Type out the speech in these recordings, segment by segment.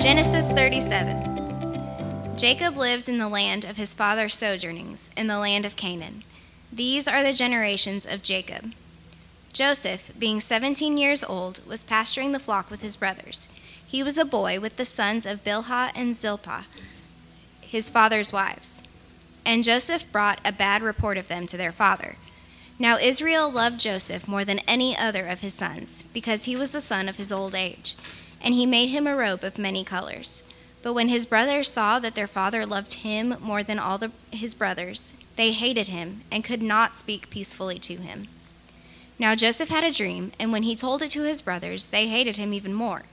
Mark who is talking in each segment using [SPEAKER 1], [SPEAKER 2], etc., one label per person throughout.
[SPEAKER 1] Genesis 37 Jacob lived in the land of his father's sojournings, in the land of Canaan. These are the generations of Jacob. Joseph, being seventeen years old, was pasturing the flock with his brothers. He was a boy with the sons of Bilhah and Zilpah, his father's wives. And Joseph brought a bad report of them to their father. Now Israel loved Joseph more than any other of his sons, because he was the son of his old age, and he made him a robe of many colors. But when his brothers saw that their father loved him more than all the, his brothers, they hated him and could not speak peacefully to him. Now Joseph had a dream, and when he told it to his brothers, they hated him even more.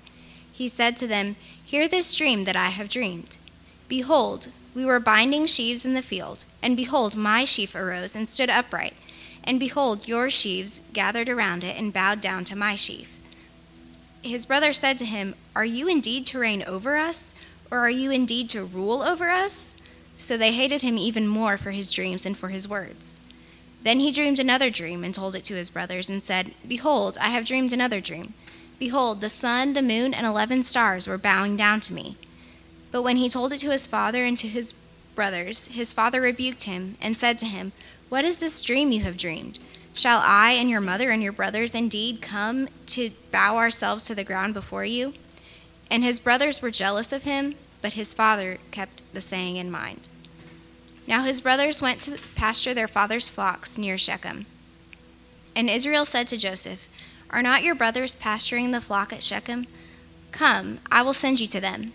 [SPEAKER 1] He said to them, Hear this dream that I have dreamed. Behold, we were binding sheaves in the field, and behold, my sheaf arose and stood upright, and behold, your sheaves gathered around it and bowed down to my sheaf. His brother said to him, Are you indeed to reign over us, or are you indeed to rule over us? So they hated him even more for his dreams and for his words. Then he dreamed another dream and told it to his brothers, and said, Behold, I have dreamed another dream. Behold, the sun, the moon, and eleven stars were bowing down to me. But when he told it to his father and to his brothers, his father rebuked him and said to him, What is this dream you have dreamed? Shall I and your mother and your brothers indeed come to bow ourselves to the ground before you? And his brothers were jealous of him, but his father kept the saying in mind. Now his brothers went to pasture their father's flocks near Shechem. And Israel said to Joseph, Are not your brothers pasturing the flock at Shechem? Come, I will send you to them.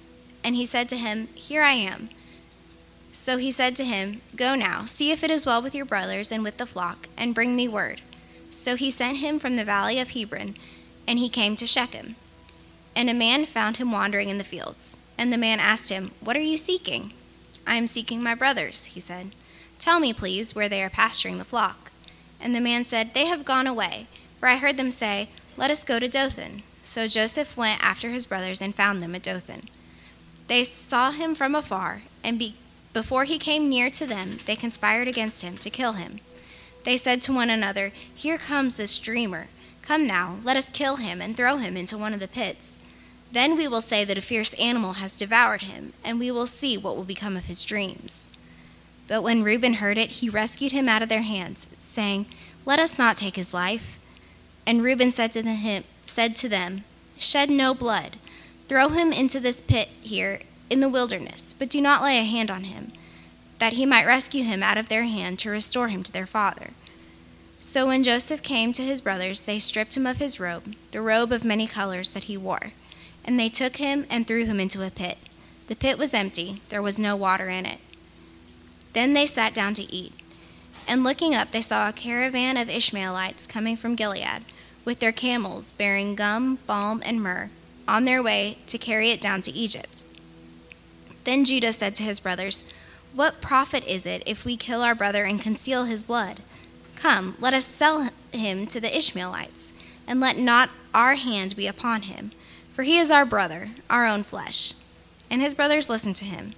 [SPEAKER 1] And he said to him, Here I am. So he said to him, Go now, see if it is well with your brothers and with the flock, and bring me word. So he sent him from the valley of Hebron, and he came to Shechem. And a man found him wandering in the fields. And the man asked him, What are you seeking? I am seeking my brothers, he said. Tell me, please, where they are pasturing the flock. And the man said, They have gone away, for I heard them say, Let us go to Dothan. So Joseph went after his brothers and found them at Dothan. They saw him from afar, and be- before he came near to them, they conspired against him to kill him. They said to one another, Here comes this dreamer. Come now, let us kill him and throw him into one of the pits. Then we will say that a fierce animal has devoured him, and we will see what will become of his dreams. But when Reuben heard it, he rescued him out of their hands, saying, Let us not take his life. And Reuben said to, him, said to them, Shed no blood. Throw him into this pit here in the wilderness, but do not lay a hand on him, that he might rescue him out of their hand to restore him to their father. So when Joseph came to his brothers, they stripped him of his robe, the robe of many colors that he wore and they took him and threw him into a pit. The pit was empty, there was no water in it. Then they sat down to eat. And looking up, they saw a caravan of Ishmaelites coming from Gilead, with their camels bearing gum, balm, and myrrh, on their way to carry it down to Egypt. Then Judah said to his brothers, What profit is it if we kill our brother and conceal his blood? Come, let us sell him to the Ishmaelites, and let not our hand be upon him for he is our brother, our own flesh. And his brothers listened to him.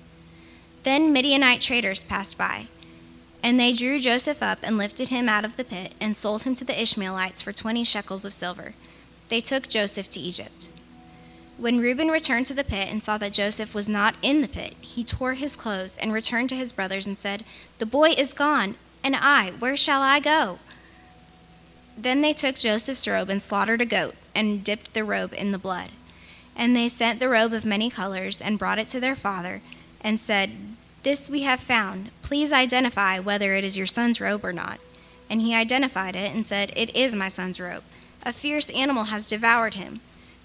[SPEAKER 1] Then Midianite traders passed by, and they drew Joseph up and lifted him out of the pit and sold him to the Ishmaelites for twenty shekels of silver. They took Joseph to Egypt. When Reuben returned to the pit and saw that Joseph was not in the pit, he tore his clothes and returned to his brothers and said, The boy is gone, and I, where shall I go? Then they took Joseph's robe and slaughtered a goat and dipped the robe in the blood. And they sent the robe of many colors and brought it to their father and said, This we have found. Please identify whether it is your son's robe or not. And he identified it and said, It is my son's robe. A fierce animal has devoured him.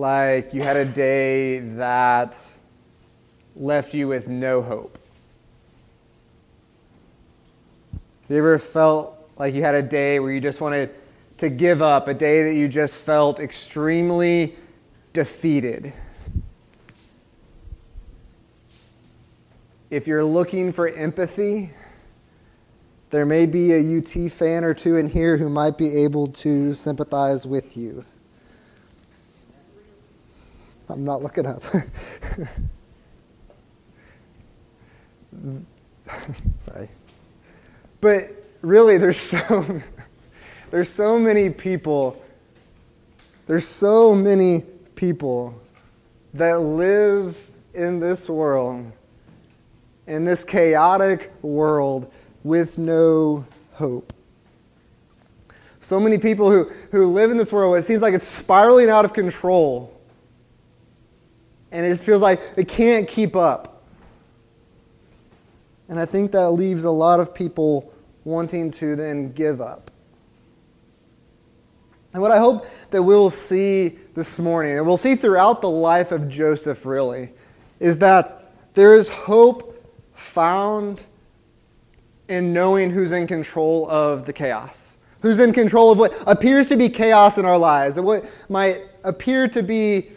[SPEAKER 2] Like you had a day that left you with no hope? Have you ever felt like you had a day where you just wanted to give up, a day that you just felt extremely defeated? If you're looking for empathy, there may be a UT fan or two in here who might be able to sympathize with you. I'm not looking up. Sorry. But really, there's so, there's so many people, there's so many people that live in this world, in this chaotic world, with no hope. So many people who, who live in this world, it seems like it's spiraling out of control. And it just feels like it can't keep up. And I think that leaves a lot of people wanting to then give up. And what I hope that we'll see this morning, and we'll see throughout the life of Joseph really, is that there is hope found in knowing who's in control of the chaos, who's in control of what appears to be chaos in our lives, and what might appear to be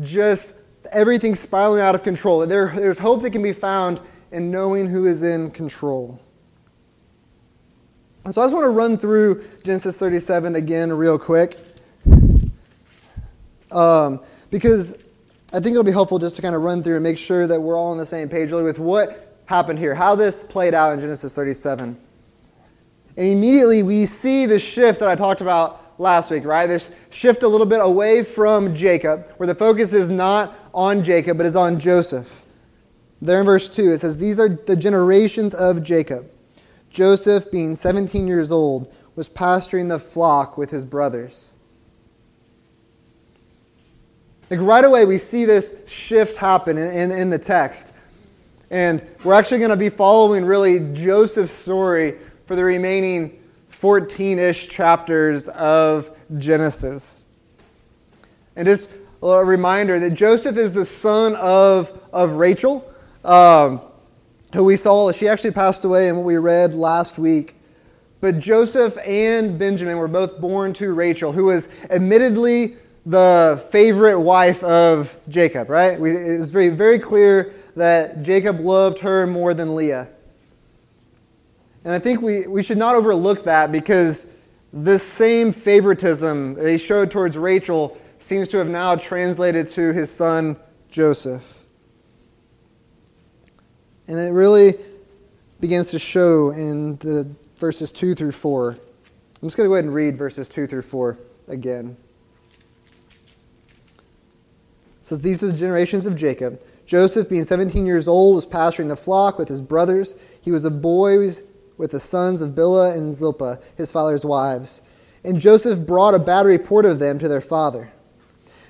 [SPEAKER 2] just everything spiraling out of control. There, there's hope that can be found in knowing who is in control. So I just want to run through Genesis 37 again, real quick, um, because I think it'll be helpful just to kind of run through and make sure that we're all on the same page really with what happened here, how this played out in Genesis 37. And immediately we see the shift that I talked about last week, right? This shift a little bit away from Jacob, where the focus is not on Jacob, but is on Joseph. There in verse 2, it says, These are the generations of Jacob. Joseph, being 17 years old, was pasturing the flock with his brothers. Like right away, we see this shift happen in, in, in the text. And we're actually going to be following really Joseph's story for the remaining 14 ish chapters of Genesis. And just a reminder that Joseph is the son of, of Rachel. Um, who we saw, she actually passed away in what we read last week. But Joseph and Benjamin were both born to Rachel, who was admittedly the favorite wife of Jacob, right? We, it was very, very clear that Jacob loved her more than Leah. And I think we, we should not overlook that because this same favoritism they showed towards Rachel seems to have now translated to his son Joseph. And it really begins to show in the verses 2 through 4. I'm just going to go ahead and read verses 2 through 4 again. It says, These are the generations of Jacob. Joseph, being 17 years old, was pasturing the flock with his brothers. He was a boy with the sons of Bilhah and Zilpah, his father's wives. And Joseph brought a bad report of them to their father.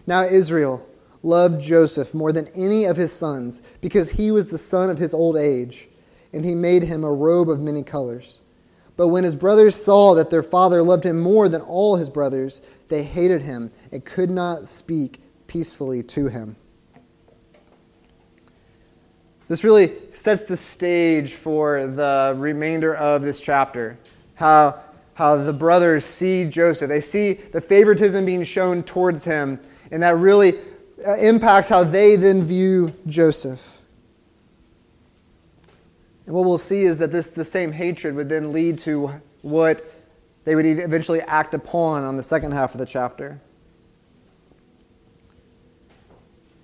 [SPEAKER 2] Now Israel, loved Joseph more than any of his sons, because he was the son of his old age, and he made him a robe of many colors. But when his brothers saw that their father loved him more than all his brothers, they hated him and could not speak peacefully to him. This really sets the stage for the remainder of this chapter. How, how the brothers see Joseph. They see the favoritism being shown towards him, and that really uh, impacts how they then view Joseph. And what we'll see is that this the same hatred would then lead to what they would eventually act upon on the second half of the chapter.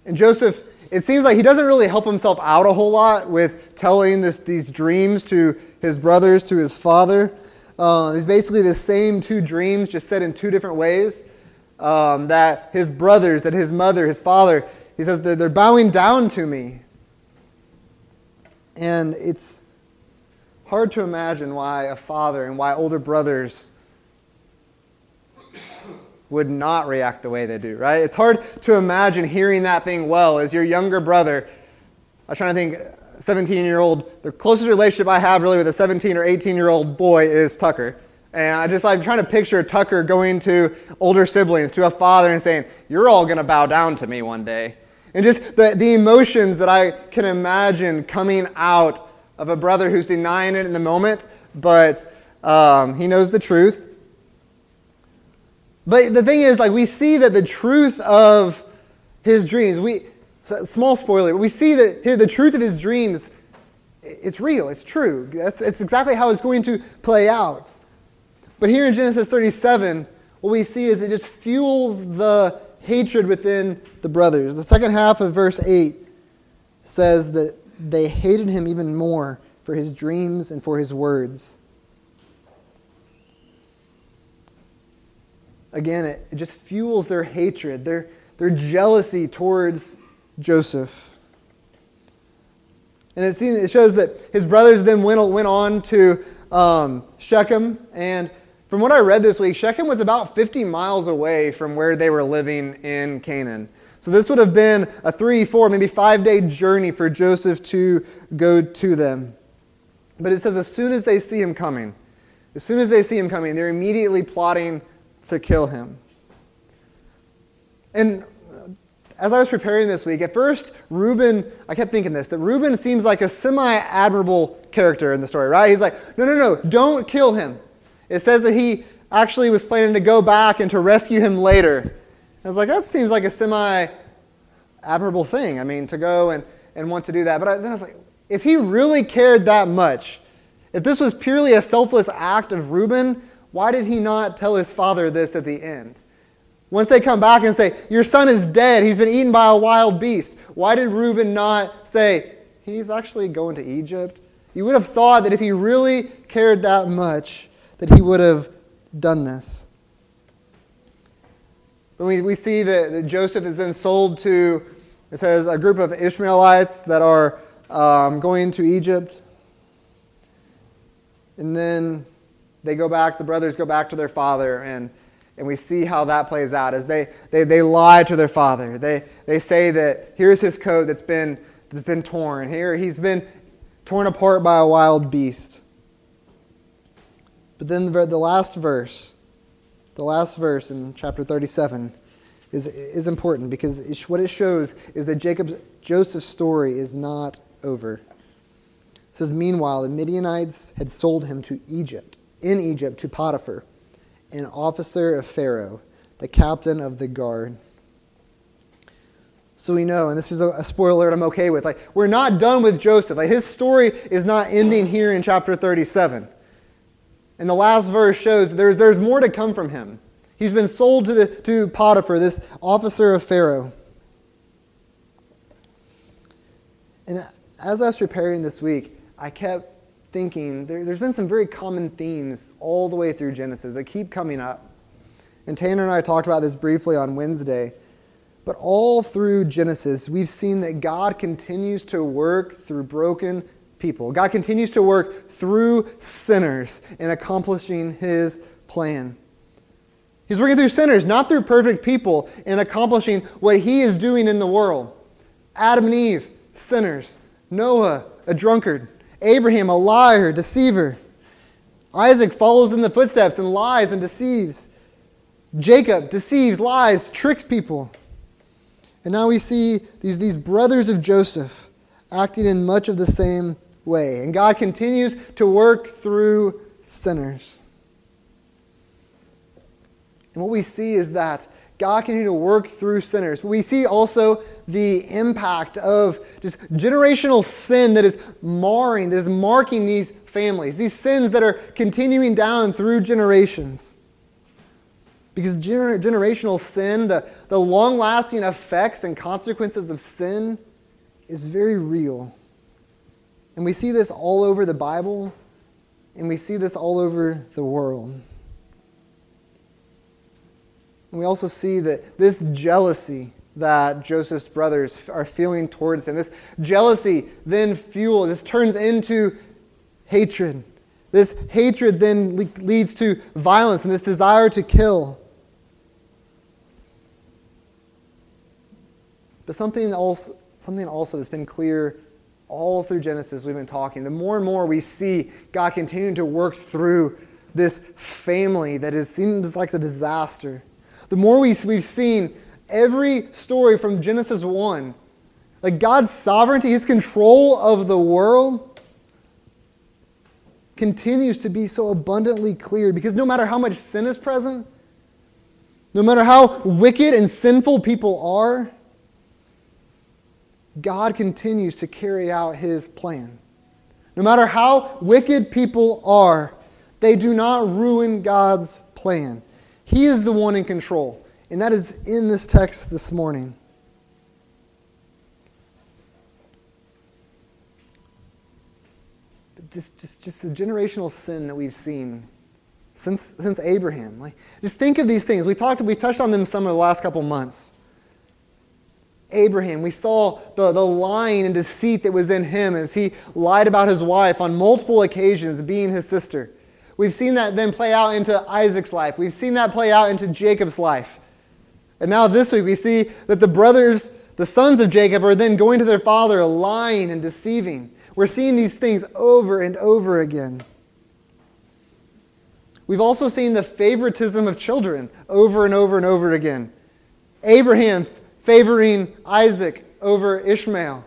[SPEAKER 2] And Joseph, it seems like he doesn't really help himself out a whole lot with telling this, these dreams to his brothers, to his father. Uh, it's basically the same two dreams, just said in two different ways um, that his brothers, that his mother, his father, he says they're bowing down to me. And it's hard to imagine why a father and why older brothers would not react the way they do, right? It's hard to imagine hearing that thing well as your younger brother. I was trying to think, 17 year old, the closest relationship I have really with a 17 or 18 year old boy is Tucker. And I just I'm trying to picture Tucker going to older siblings, to a father, and saying, "You're all going to bow down to me one day." And just the, the emotions that I can imagine coming out of a brother who's denying it in the moment, but um, he knows the truth. But the thing is, like, we see that the truth of his dreams, we, small spoiler, we see that the truth of his dreams, it's real, it's true. That's, it's exactly how it's going to play out. But here in Genesis 37, what we see is it just fuels the hatred within the brothers. The second half of verse 8 says that they hated him even more for his dreams and for his words. Again, it, it just fuels their hatred, their, their jealousy towards Joseph. And it, seems, it shows that his brothers then went, went on to um, Shechem, and from what I read this week, Shechem was about 50 miles away from where they were living in Canaan. So this would have been a three, four, maybe five day journey for Joseph to go to them. But it says, as soon as they see him coming, as soon as they see him coming, they're immediately plotting to kill him. And as I was preparing this week, at first, Reuben, I kept thinking this, that Reuben seems like a semi admirable character in the story, right? He's like, no, no, no, don't kill him. It says that he actually was planning to go back and to rescue him later. I was like, that seems like a semi admirable thing. I mean, to go and, and want to do that. But I, then I was like, if he really cared that much, if this was purely a selfless act of Reuben, why did he not tell his father this at the end? Once they come back and say, Your son is dead, he's been eaten by a wild beast, why did Reuben not say, He's actually going to Egypt? You would have thought that if he really cared that much, that he would have done this. But we, we see that, that Joseph is then sold to, it says, a group of Ishmaelites that are um, going to Egypt. And then they go back, the brothers go back to their father, and, and we see how that plays out as they, they, they lie to their father. They, they say that here's his coat that's been, that's been torn. Here he's been torn apart by a wild beast. But then the, the last verse, the last verse in chapter 37 is, is important because it, what it shows is that Jacob's, Joseph's story is not over. It says, Meanwhile, the Midianites had sold him to Egypt, in Egypt, to Potiphar, an officer of Pharaoh, the captain of the guard. So we know, and this is a, a spoiler that I'm okay with, like we're not done with Joseph. Like his story is not ending here in chapter 37. And the last verse shows there's, there's more to come from him. He's been sold to, the, to Potiphar, this officer of Pharaoh. And as I was preparing this week, I kept thinking there, has been some very common themes all the way through Genesis that keep coming up. And Tanner and I talked about this briefly on Wednesday. But all through Genesis, we've seen that God continues to work through broken people. God continues to work through sinners in accomplishing his plan. He's working through sinners, not through perfect people, in accomplishing what he is doing in the world. Adam and Eve, sinners. Noah, a drunkard. Abraham, a liar, deceiver. Isaac follows in the footsteps and lies and deceives. Jacob deceives, lies, tricks people. And now we see these, these brothers of Joseph acting in much of the same way. And God continues to work through sinners. And what we see is that God continues to work through sinners. We see also the impact of just generational sin that is marring, that is marking these families, these sins that are continuing down through generations. Because gener- generational sin, the, the long lasting effects and consequences of sin, is very real. And we see this all over the Bible, and we see this all over the world. And we also see that this jealousy that Joseph's brothers are feeling towards him, this jealousy then fuel, this turns into hatred. This hatred then leads to violence and this desire to kill. But something also, something also that's been clear all through Genesis, we've been talking, the more and more we see God continuing to work through this family that is, seems like a disaster. The more we, we've seen every story from Genesis 1, like God's sovereignty, his control of the world continues to be so abundantly clear because no matter how much sin is present, no matter how wicked and sinful people are, God continues to carry out his plan. No matter how wicked people are, they do not ruin God's plan. He is the one in control. And that is in this text this morning. But just, just, just the generational sin that we've seen since, since Abraham. Like, just think of these things. We talked, we touched on them some of the last couple months. Abraham, we saw the, the lying and deceit that was in him as he lied about his wife on multiple occasions, being his sister. We've seen that then play out into Isaac's life. We've seen that play out into Jacob's life. And now this week we see that the brothers, the sons of Jacob, are then going to their father lying and deceiving. We're seeing these things over and over again. We've also seen the favoritism of children over and over and over again. Abraham favoring Isaac over Ishmael.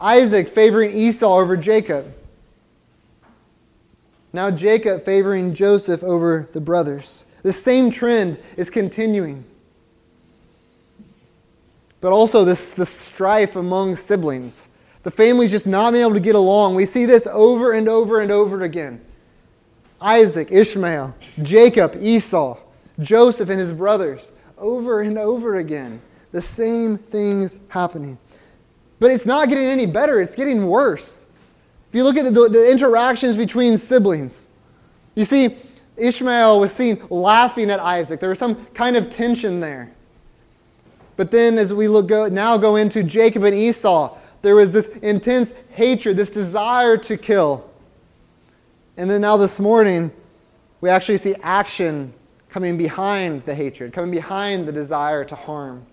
[SPEAKER 2] Isaac favoring Esau over Jacob. Now Jacob favoring Joseph over the brothers. The same trend is continuing. But also this, this strife among siblings. The family's just not being able to get along. We see this over and over and over again. Isaac, Ishmael, Jacob, Esau, Joseph and his brothers over and over again. The same things happening. But it's not getting any better, it's getting worse. If you look at the, the interactions between siblings, you see, Ishmael was seen laughing at Isaac. There was some kind of tension there. But then, as we look go, now go into Jacob and Esau, there was this intense hatred, this desire to kill. And then now this morning, we actually see action coming behind the hatred, coming behind the desire to harm.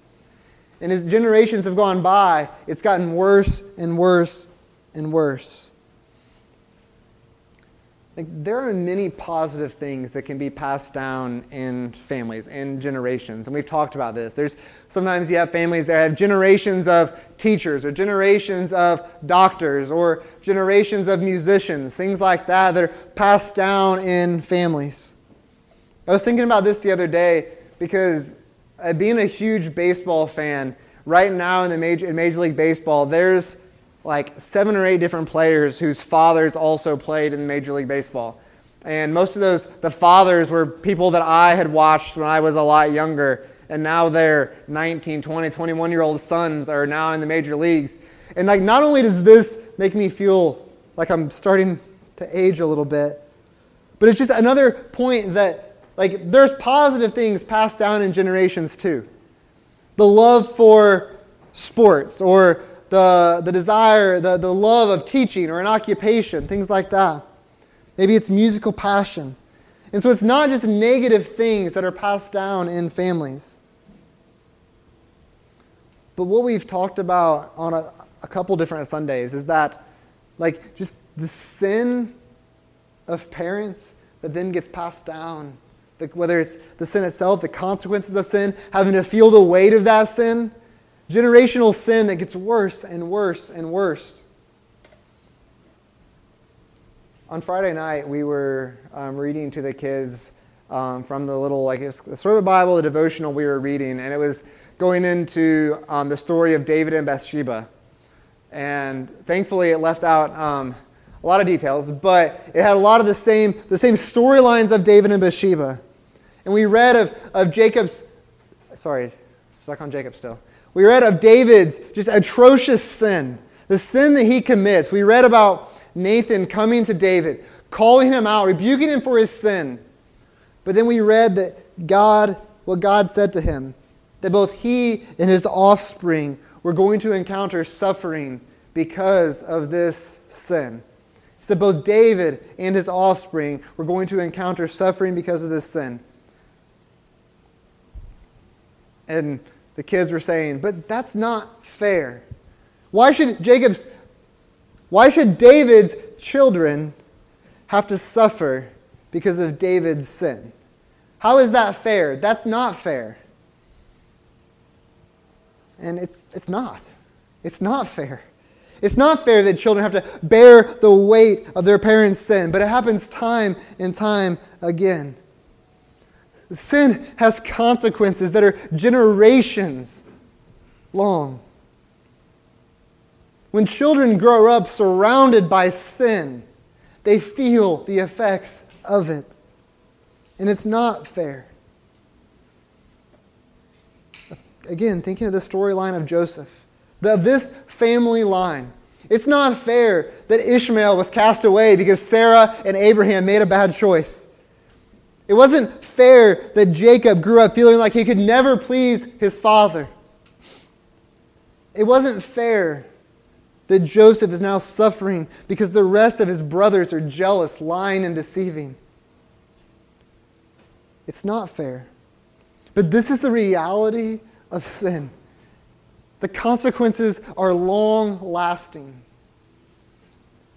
[SPEAKER 2] And as generations have gone by, it's gotten worse and worse and worse. Like, there are many positive things that can be passed down in families, in generations. And we've talked about this. There's sometimes you have families that have generations of teachers or generations of doctors or generations of musicians, things like that that are passed down in families. I was thinking about this the other day because uh, being a huge baseball fan, right now in the major, in Major League Baseball, there's like seven or eight different players whose fathers also played in Major League Baseball. And most of those, the fathers were people that I had watched when I was a lot younger. And now their 19, 20, 21 year old sons are now in the major leagues. And like, not only does this make me feel like I'm starting to age a little bit, but it's just another point that like, there's positive things passed down in generations too. The love for sports, or the, the desire, the, the love of teaching, or an occupation, things like that. Maybe it's musical passion. And so it's not just negative things that are passed down in families. But what we've talked about on a, a couple different Sundays is that, like, just the sin of parents that then gets passed down Like whether it's the sin itself, the consequences of sin, having to feel the weight of that sin, generational sin that gets worse and worse and worse. On Friday night, we were um, reading to the kids um, from the little, like, sort of a Bible, the devotional we were reading, and it was going into um, the story of David and Bathsheba. And thankfully, it left out um, a lot of details, but it had a lot of the same, the same storylines of David and Bathsheba. And we read of, of Jacob's, sorry, stuck on Jacob still. We read of David's just atrocious sin, the sin that he commits. We read about Nathan coming to David, calling him out, rebuking him for his sin. But then we read that God, what God said to him, that both he and his offspring were going to encounter suffering because of this sin. He said both David and his offspring were going to encounter suffering because of this sin. And the kids were saying, but that's not fair. Why should Jacob's, why should David's children have to suffer because of David's sin. How is that fair? That's not fair. And it's, it's not. It's not fair. It's not fair that children have to bear the weight of their parents' sin, but it happens time and time again. Sin has consequences that are generations long. When children grow up surrounded by sin, they feel the effects of it. And it's not fair. Again, thinking of the storyline of Joseph, of this family line. It's not fair that Ishmael was cast away because Sarah and Abraham made a bad choice. It wasn't fair that Jacob grew up feeling like he could never please his father. It wasn't fair that Joseph is now suffering because the rest of his brothers are jealous, lying, and deceiving. It's not fair. But this is the reality of sin. The consequences are long lasting.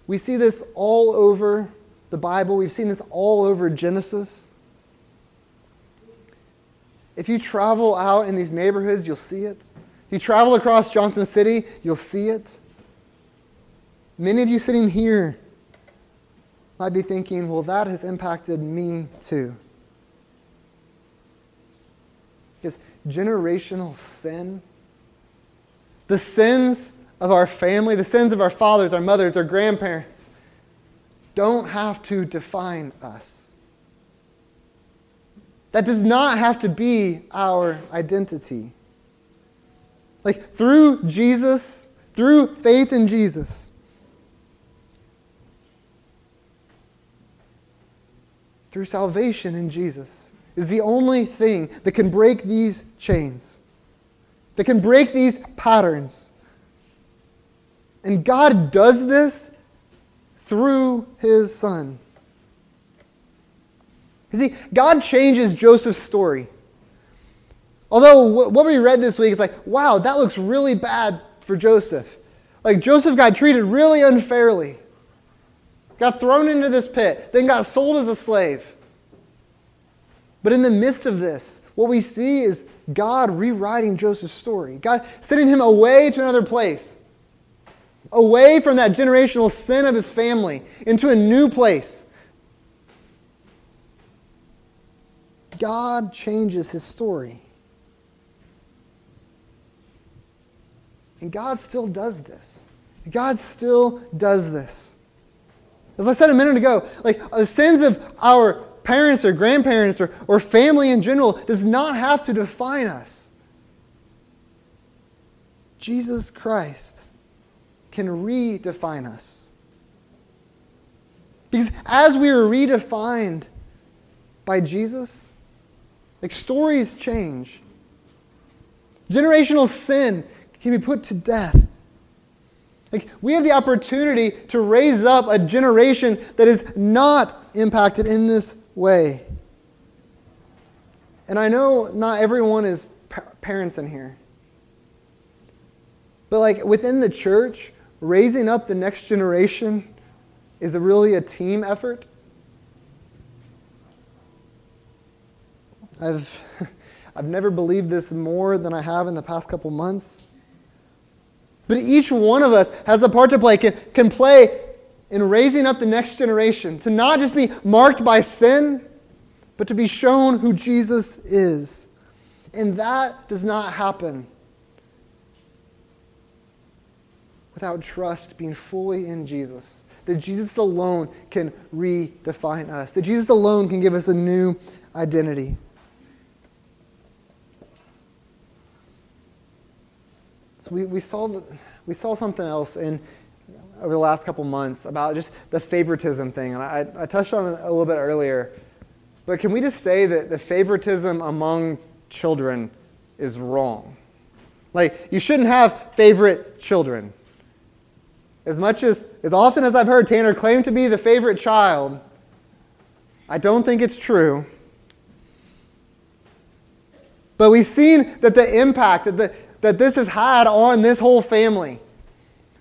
[SPEAKER 2] We see this all over the Bible, we've seen this all over Genesis. If you travel out in these neighborhoods, you'll see it. If you travel across Johnson City, you'll see it. Many of you sitting here might be thinking, well, that has impacted me too. Because generational sin, the sins of our family, the sins of our fathers, our mothers, our grandparents, don't have to define us. That does not have to be our identity. Like through Jesus, through faith in Jesus, through salvation in Jesus, is the only thing that can break these chains, that can break these patterns. And God does this through his Son. You see, God changes Joseph's story. Although what we read this week is like, wow, that looks really bad for Joseph. Like Joseph got treated really unfairly, got thrown into this pit, then got sold as a slave. But in the midst of this, what we see is God rewriting Joseph's story, God sending him away to another place, away from that generational sin of his family, into a new place God changes his story. And God still does this. God still does this. As I said a minute ago, like the sins of our parents or grandparents or, or family in general does not have to define us. Jesus Christ can redefine us. Because as we are redefined by Jesus, like stories change. Generational sin can be put to death. Like we have the opportunity to raise up a generation that is not impacted in this way. And I know not everyone is parents in here. But like within the church, raising up the next generation is a really a team effort. I've, I've never believed this more than I have in the past couple months. But each one of us has a part to play, can, can play in raising up the next generation, to not just be marked by sin, but to be shown who Jesus is. And that does not happen without trust being fully in Jesus. That Jesus alone can redefine us, that Jesus alone can give us a new identity. We, we, saw, we saw something else in, over the last couple months about just the favoritism thing. And I, I touched on it a little bit earlier. But can we just say that the favoritism among children is wrong? Like, you shouldn't have favorite children. As much as, as often as I've heard Tanner claim to be the favorite child, I don't think it's true. But we've seen that the impact, that the, that this has had on this whole family.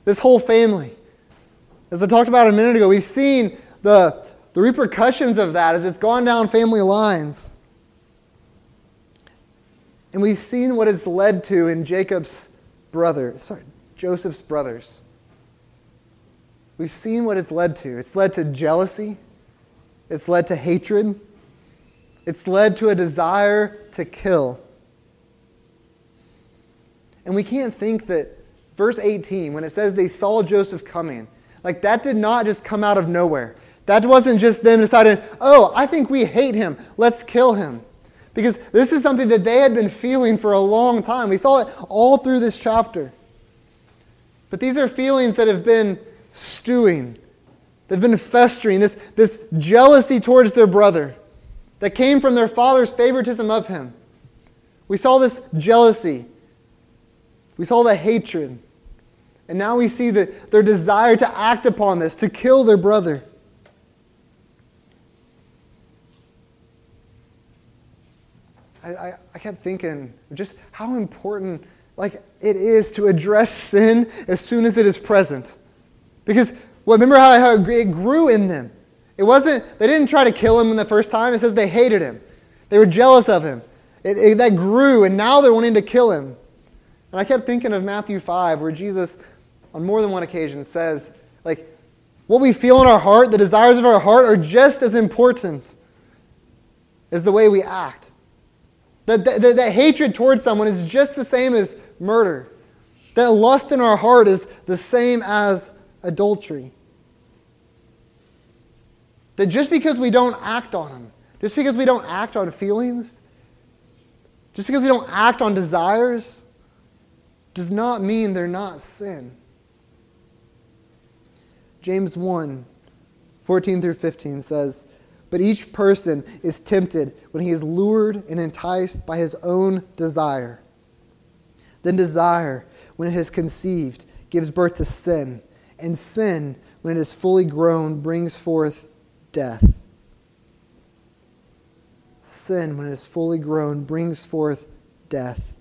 [SPEAKER 2] This whole family. As I talked about a minute ago, we've seen the, the repercussions of that as it's gone down family lines. And we've seen what it's led to in Jacob's brother, sorry, Joseph's brothers. We've seen what it's led to. It's led to jealousy. It's led to hatred. It's led to a desire to kill. And we can't think that verse 18, when it says they saw Joseph coming, like that did not just come out of nowhere. That wasn't just them deciding, oh, I think we hate him. Let's kill him. Because this is something that they had been feeling for a long time. We saw it all through this chapter. But these are feelings that have been stewing, they've been festering, this, this jealousy towards their brother that came from their father's favoritism of him. We saw this jealousy, we saw the hatred. And now we see the, their desire to act upon this, to kill their brother. I, I, I kept thinking just how important like it is to address sin as soon as it is present. Because well, remember how, how it grew in them. It wasn't, they didn't try to kill him the first time. It says they hated him. They were jealous of him. It, it, that grew, and now they're wanting to kill him. And I kept thinking of Matthew 5, where Jesus, on more than one occasion, says, like, what we feel in our heart, the desires of our heart, are just as important as the way we act. That, that, that, hatred towards someone is just the same as murder. That lust in our heart is the same as adultery. That just because we don't act on them, just because we don't act on feelings, just because we don't act on desires, does not mean they're not sin. James 1 14 through 15 says, But each person is tempted when he is lured and enticed by his own desire. Then desire, when it has conceived, gives birth to sin, and sin, when it is fully grown, brings forth death. Sin, when it is fully grown, brings forth death.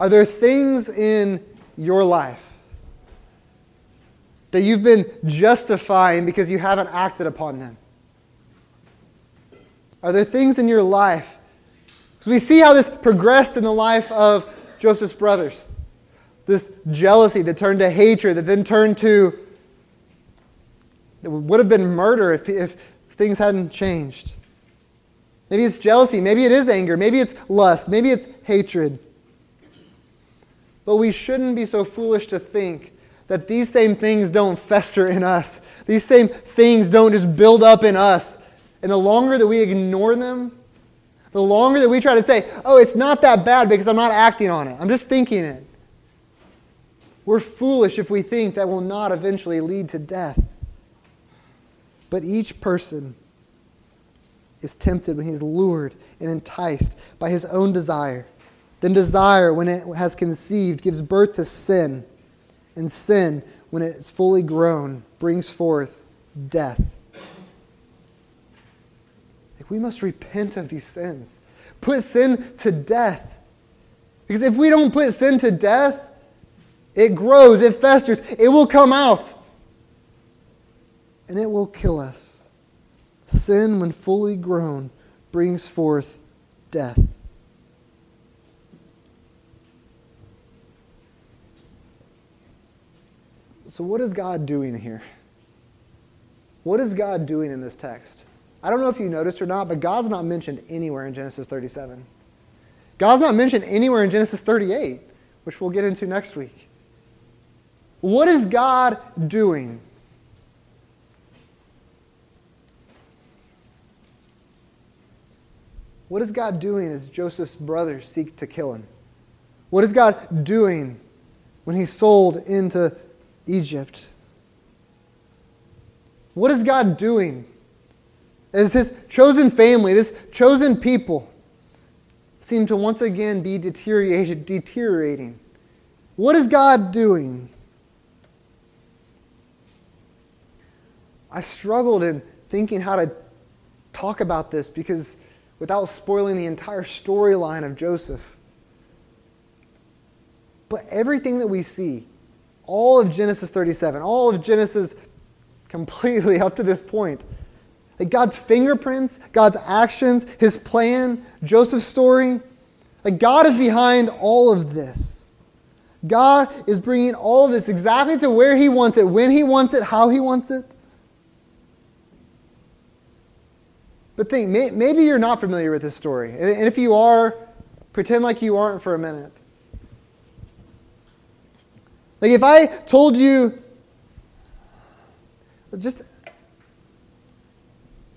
[SPEAKER 2] Are there things in your life that you've been justifying because you haven't acted upon them? Are there things in your life? Because we see how this progressed in the life of Joseph's brothers this jealousy that turned to hatred, that then turned to, it would have been murder if, if things hadn't changed. Maybe it's jealousy, maybe it is anger, maybe it's lust, maybe it's hatred. But we shouldn't be so foolish to think that these same things don't fester in us. These same things don't just build up in us. And the longer that we ignore them, the longer that we try to say, oh, it's not that bad because I'm not acting on it, I'm just thinking it. We're foolish if we think that will not eventually lead to death. But each person is tempted when he is lured and enticed by his own desire. Then desire, when it has conceived, gives birth to sin. And sin, when it is fully grown, brings forth death. Like we must repent of these sins. Put sin to death. Because if we don't put sin to death, it grows, it festers, it will come out. And it will kill us. Sin, when fully grown, brings forth death. So, what is God doing here? What is God doing in this text? I don't know if you noticed or not, but God's not mentioned anywhere in Genesis 37. God's not mentioned anywhere in Genesis 38, which we'll get into next week. What is God doing? What is God doing as Joseph's brothers seek to kill him? What is God doing when he's sold into Egypt? What is God doing as his chosen family, this chosen people, seem to once again be deteriorated, deteriorating? What is God doing? I struggled in thinking how to talk about this because without spoiling the entire storyline of Joseph. But everything that we see, all of Genesis 37, all of Genesis completely up to this point. Like God's fingerprints, God's actions, his plan, Joseph's story. Like God is behind all of this. God is bringing all of this exactly to where he wants it, when he wants it, how he wants it. But think, maybe you're not familiar with this story. And if you are, pretend like you aren't for a minute. Like if I told you, just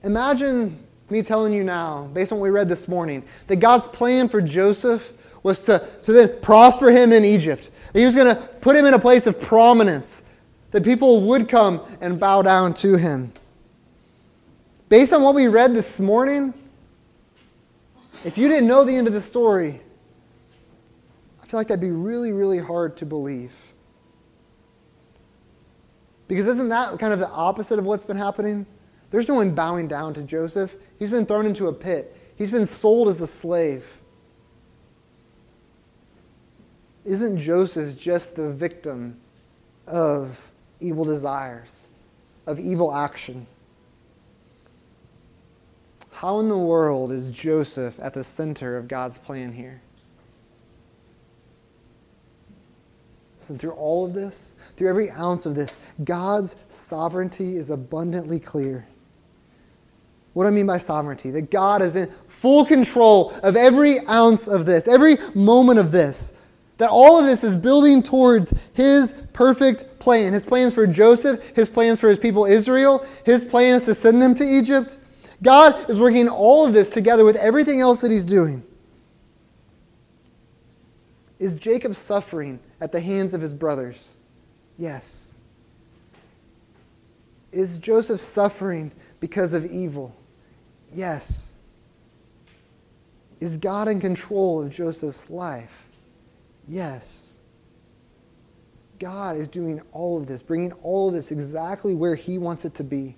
[SPEAKER 2] imagine me telling you now, based on what we read this morning, that God's plan for Joseph was to, to then prosper him in Egypt. That he was going to put him in a place of prominence, that people would come and bow down to him. Based on what we read this morning, if you didn't know the end of the story, I feel like that'd be really, really hard to believe. Because isn't that kind of the opposite of what's been happening? There's no one bowing down to Joseph. He's been thrown into a pit, he's been sold as a slave. Isn't Joseph just the victim of evil desires, of evil action? How in the world is Joseph at the center of God's plan here? Listen, through all of this, through every ounce of this, God's sovereignty is abundantly clear. What do I mean by sovereignty? That God is in full control of every ounce of this, every moment of this. That all of this is building towards His perfect plan. His plans for Joseph, His plans for His people Israel, His plans to send them to Egypt. God is working all of this together with everything else that He's doing. Is Jacob suffering at the hands of his brothers? Yes. Is Joseph suffering because of evil? Yes. Is God in control of Joseph's life? Yes. God is doing all of this, bringing all of this exactly where He wants it to be.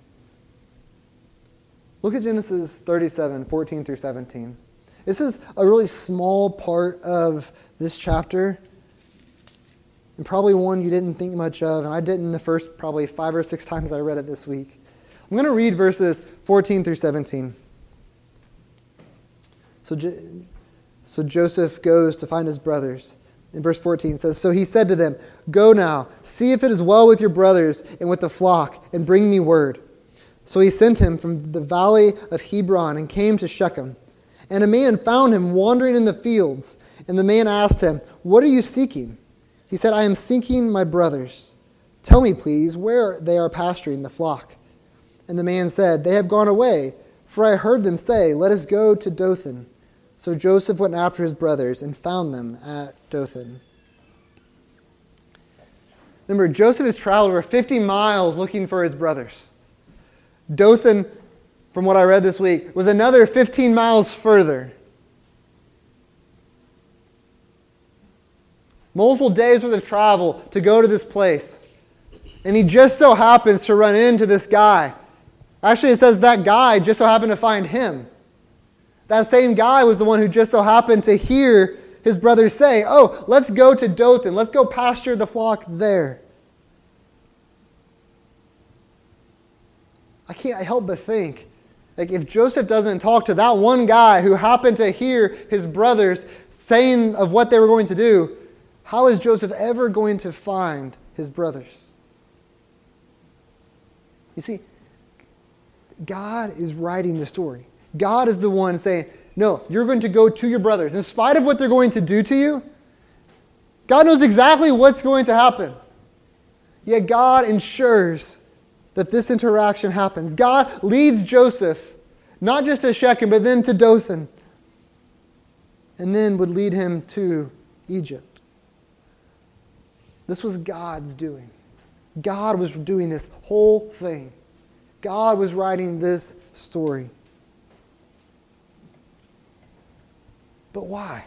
[SPEAKER 2] Look at Genesis 37, 14 through 17. This is a really small part of this chapter, and probably one you didn't think much of, and I didn't the first probably five or six times I read it this week. I'm going to read verses 14 through 17. So, so Joseph goes to find his brothers. In verse 14 says, So he said to them, Go now, see if it is well with your brothers and with the flock, and bring me word. So he sent him from the valley of Hebron and came to Shechem. And a man found him wandering in the fields. And the man asked him, What are you seeking? He said, I am seeking my brothers. Tell me, please, where they are pasturing the flock. And the man said, They have gone away, for I heard them say, Let us go to Dothan. So Joseph went after his brothers and found them at Dothan. Remember, Joseph has traveled over 50 miles looking for his brothers. Dothan, from what I read this week, was another 15 miles further. multiple days worth of travel to go to this place. And he just so happens to run into this guy. Actually, it says that guy just so happened to find him. That same guy was the one who just so happened to hear his brother say, Oh, let's go to Dothan. Let's go pasture the flock there. I can't help but think like if Joseph doesn't talk to that one guy who happened to hear his brothers saying of what they were going to do, how is Joseph ever going to find his brothers? You see, God is writing the story. God is the one saying, No, you're going to go to your brothers. In spite of what they're going to do to you, God knows exactly what's going to happen. Yet God ensures that this interaction happens. God leads Joseph not just to Shechem, but then to Dothan, and then would lead him to Egypt. This was God's doing. God was doing this whole thing. God was writing this story. But why?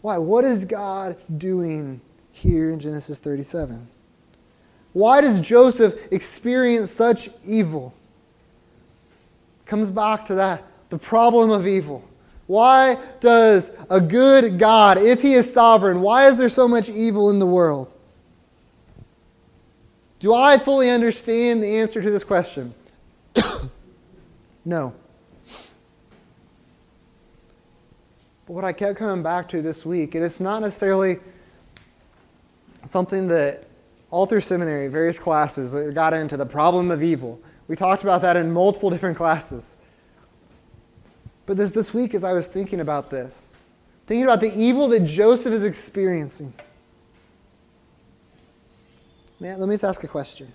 [SPEAKER 2] Why? What is God doing here in Genesis 37? Why does Joseph experience such evil? Comes back to that the problem of evil. Why does a good God, if he is sovereign, why is there so much evil in the world? Do I fully understand the answer to this question? no. But what I kept coming back to this week, and it's not necessarily something that all through seminary, various classes, got into the problem of evil. We talked about that in multiple different classes. But this, this week, as I was thinking about this, thinking about the evil that Joseph is experiencing, man, let me just ask a question.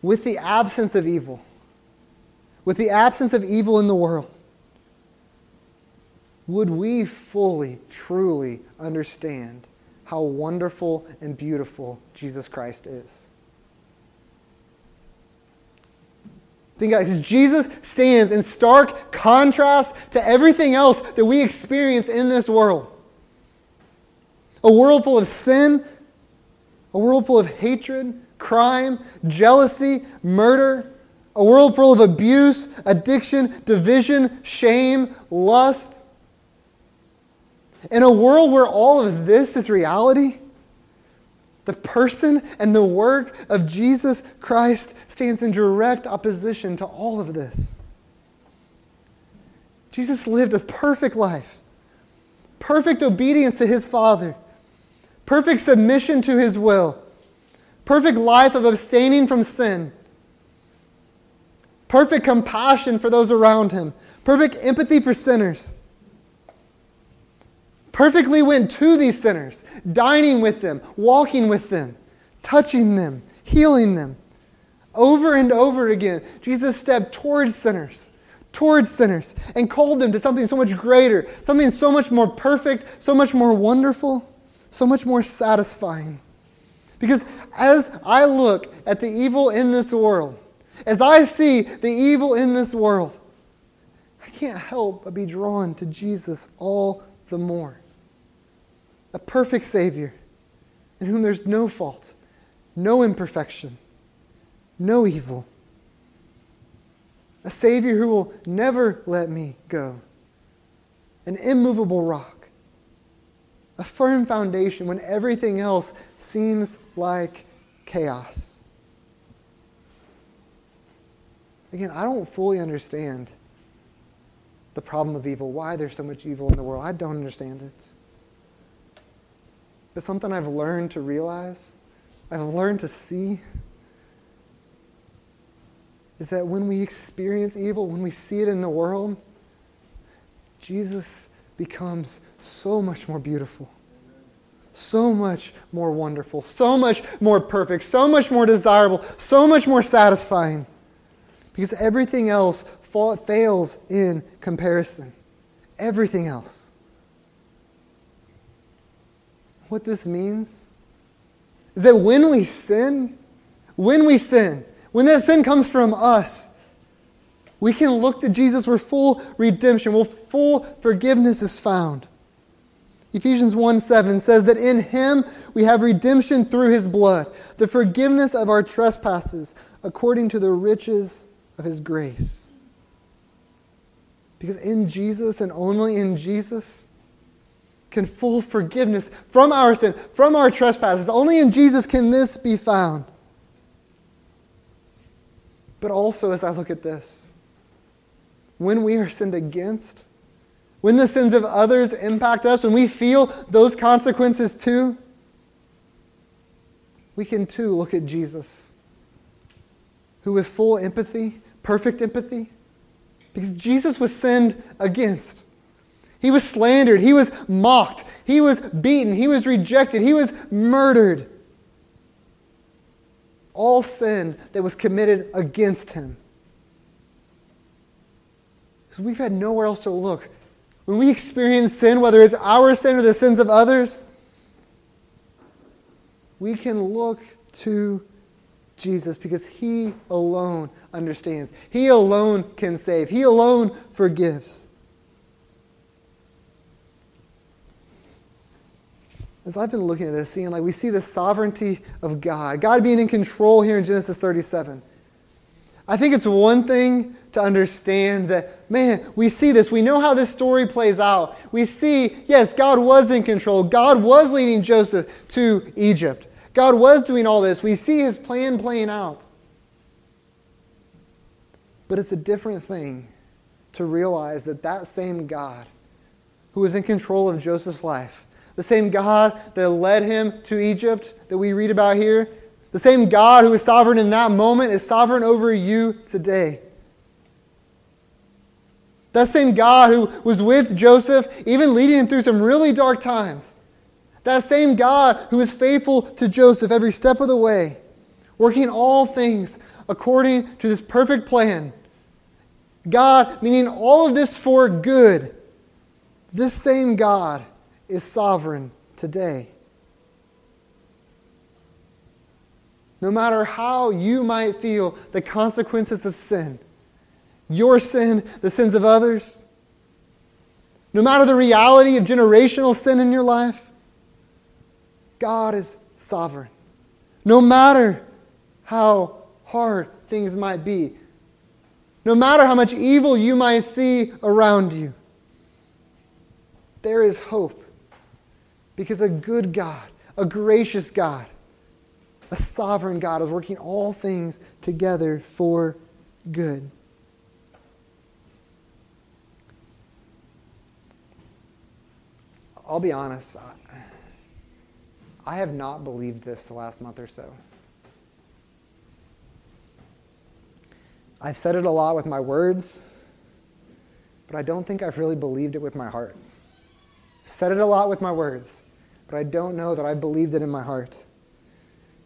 [SPEAKER 2] With the absence of evil, with the absence of evil in the world, would we fully, truly understand how wonderful and beautiful Jesus Christ is? Think about it, Jesus stands in stark contrast to everything else that we experience in this world. A world full of sin, a world full of hatred, crime, jealousy, murder, a world full of abuse, addiction, division, shame, lust. In a world where all of this is reality, the person and the work of Jesus Christ stands in direct opposition to all of this. Jesus lived a perfect life, perfect obedience to his Father, perfect submission to his will, perfect life of abstaining from sin, perfect compassion for those around him, perfect empathy for sinners perfectly went to these sinners, dining with them, walking with them, touching them, healing them. Over and over again, Jesus stepped towards sinners, towards sinners, and called them to something so much greater, something so much more perfect, so much more wonderful, so much more satisfying. Because as I look at the evil in this world, as I see the evil in this world, I can't help but be drawn to Jesus all the more a perfect Savior in whom there's no fault, no imperfection, no evil. A Savior who will never let me go. An immovable rock. A firm foundation when everything else seems like chaos. Again, I don't fully understand the problem of evil, why there's so much evil in the world. I don't understand it. But something I've learned to realize, I've learned to see, is that when we experience evil, when we see it in the world, Jesus becomes so much more beautiful, so much more wonderful, so much more perfect, so much more desirable, so much more satisfying. Because everything else fails in comparison. Everything else. What this means is that when we sin, when we sin, when that sin comes from us, we can look to Jesus where full redemption, where full forgiveness is found. Ephesians 1 7 says that in him we have redemption through his blood, the forgiveness of our trespasses, according to the riches of his grace. Because in Jesus and only in Jesus, can full forgiveness from our sin, from our trespasses. Only in Jesus can this be found. But also, as I look at this, when we are sinned against, when the sins of others impact us, when we feel those consequences too, we can too look at Jesus, who with full empathy, perfect empathy, because Jesus was sinned against. He was slandered. He was mocked. He was beaten. He was rejected. He was murdered. All sin that was committed against him. Because we've had nowhere else to look. When we experience sin, whether it's our sin or the sins of others, we can look to Jesus because He alone understands. He alone can save. He alone forgives. As I've been looking at this, seeing like we see the sovereignty of God, God being in control here in Genesis 37. I think it's one thing to understand that, man, we see this. We know how this story plays out. We see, yes, God was in control. God was leading Joseph to Egypt. God was doing all this. We see his plan playing out. But it's a different thing to realize that that same God who was in control of Joseph's life, the same God that led him to Egypt that we read about here, the same God who is sovereign in that moment is sovereign over you today. That same God who was with Joseph, even leading him through some really dark times. That same God who is faithful to Joseph every step of the way, working all things according to this perfect plan. God, meaning all of this for good. This same God is sovereign today. No matter how you might feel the consequences of sin, your sin, the sins of others, no matter the reality of generational sin in your life, God is sovereign. No matter how hard things might be, no matter how much evil you might see around you, there is hope. Because a good God, a gracious God, a sovereign God is working all things together for good. I'll be honest, I have not believed this the last month or so. I've said it a lot with my words, but I don't think I've really believed it with my heart. Said it a lot with my words, but I don't know that I believed it in my heart.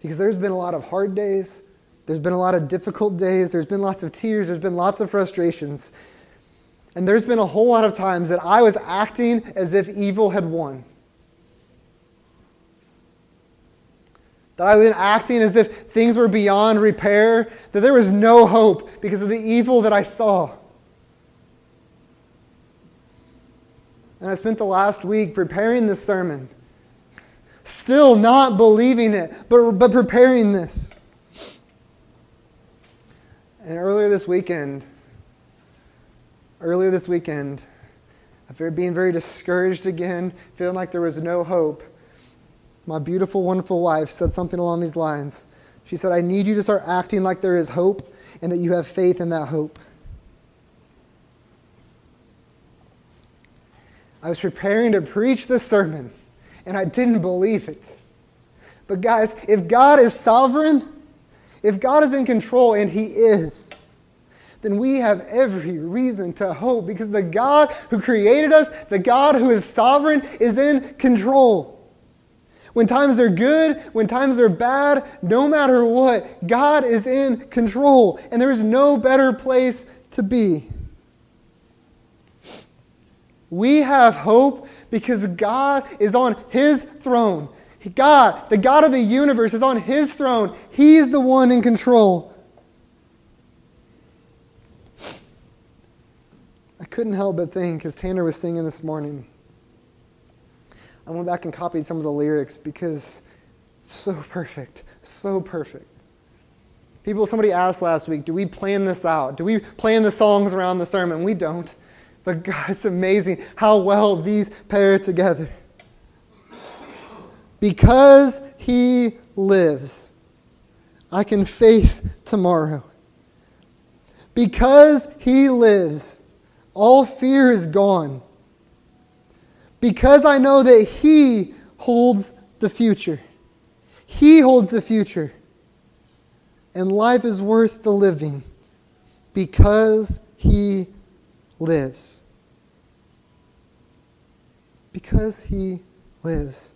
[SPEAKER 2] Because there's been a lot of hard days, there's been a lot of difficult days, there's been lots of tears, there's been lots of frustrations. And there's been a whole lot of times that I was acting as if evil had won. That I've been acting as if things were beyond repair, that there was no hope because of the evil that I saw. And I spent the last week preparing this sermon, still not believing it, but, but preparing this. And earlier this weekend, earlier this weekend, after being very discouraged again, feeling like there was no hope, my beautiful, wonderful wife said something along these lines. She said, I need you to start acting like there is hope and that you have faith in that hope. I was preparing to preach this sermon and I didn't believe it. But, guys, if God is sovereign, if God is in control, and He is, then we have every reason to hope because the God who created us, the God who is sovereign, is in control. When times are good, when times are bad, no matter what, God is in control. And there is no better place to be. We have hope because God is on His throne. God, the God of the universe, is on His throne. He is the one in control. I couldn't help but think as Tanner was singing this morning I went back and copied some of the lyrics because it's so perfect, so perfect. People, somebody asked last week, do we plan this out? Do we plan the songs around the sermon? We don't. But God, it's amazing how well these pair together. Because He lives, I can face tomorrow. Because He lives, all fear is gone because I know that He holds the future. He holds the future. And life is worth the living because He lives. Because He lives.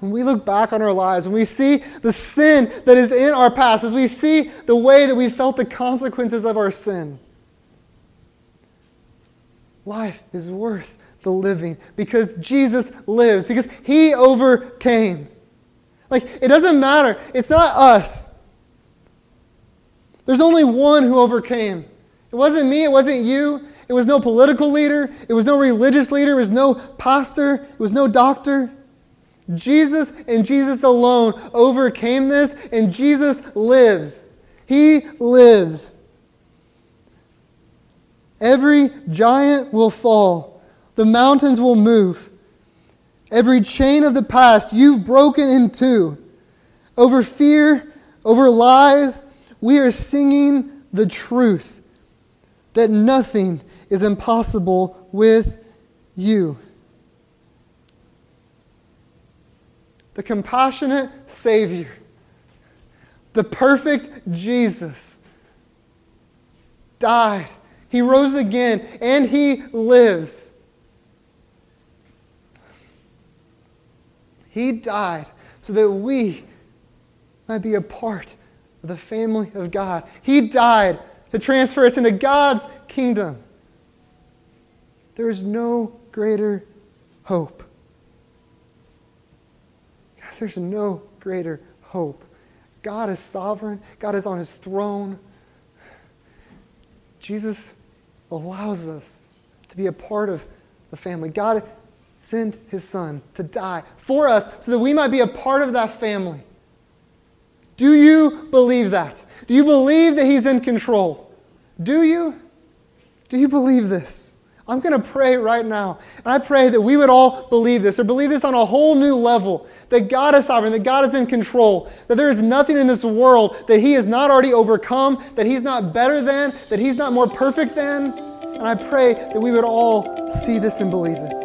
[SPEAKER 2] When we look back on our lives, when we see the sin that is in our past, as we see the way that we felt the consequences of our sin, Life is worth the living because Jesus lives, because he overcame. Like, it doesn't matter. It's not us. There's only one who overcame. It wasn't me, it wasn't you. It was no political leader, it was no religious leader, it was no pastor, it was no doctor. Jesus and Jesus alone overcame this, and Jesus lives. He lives. Every giant will fall, the mountains will move, Every chain of the past you've broken in two. Over fear, over lies, we are singing the truth that nothing is impossible with you. The compassionate Savior, the perfect Jesus, died. He rose again, and He lives. He died so that we might be a part of the family of God. He died to transfer us into God's kingdom. There is no greater hope. There's no greater hope. God is sovereign, God is on his throne. Jesus allows us to be a part of the family. God sent his son to die for us so that we might be a part of that family. Do you believe that? Do you believe that he's in control? Do you? Do you believe this? I'm going to pray right now. And I pray that we would all believe this or believe this on a whole new level that God is sovereign, that God is in control, that there is nothing in this world that He has not already overcome, that He's not better than, that He's not more perfect than. And I pray that we would all see this and believe it.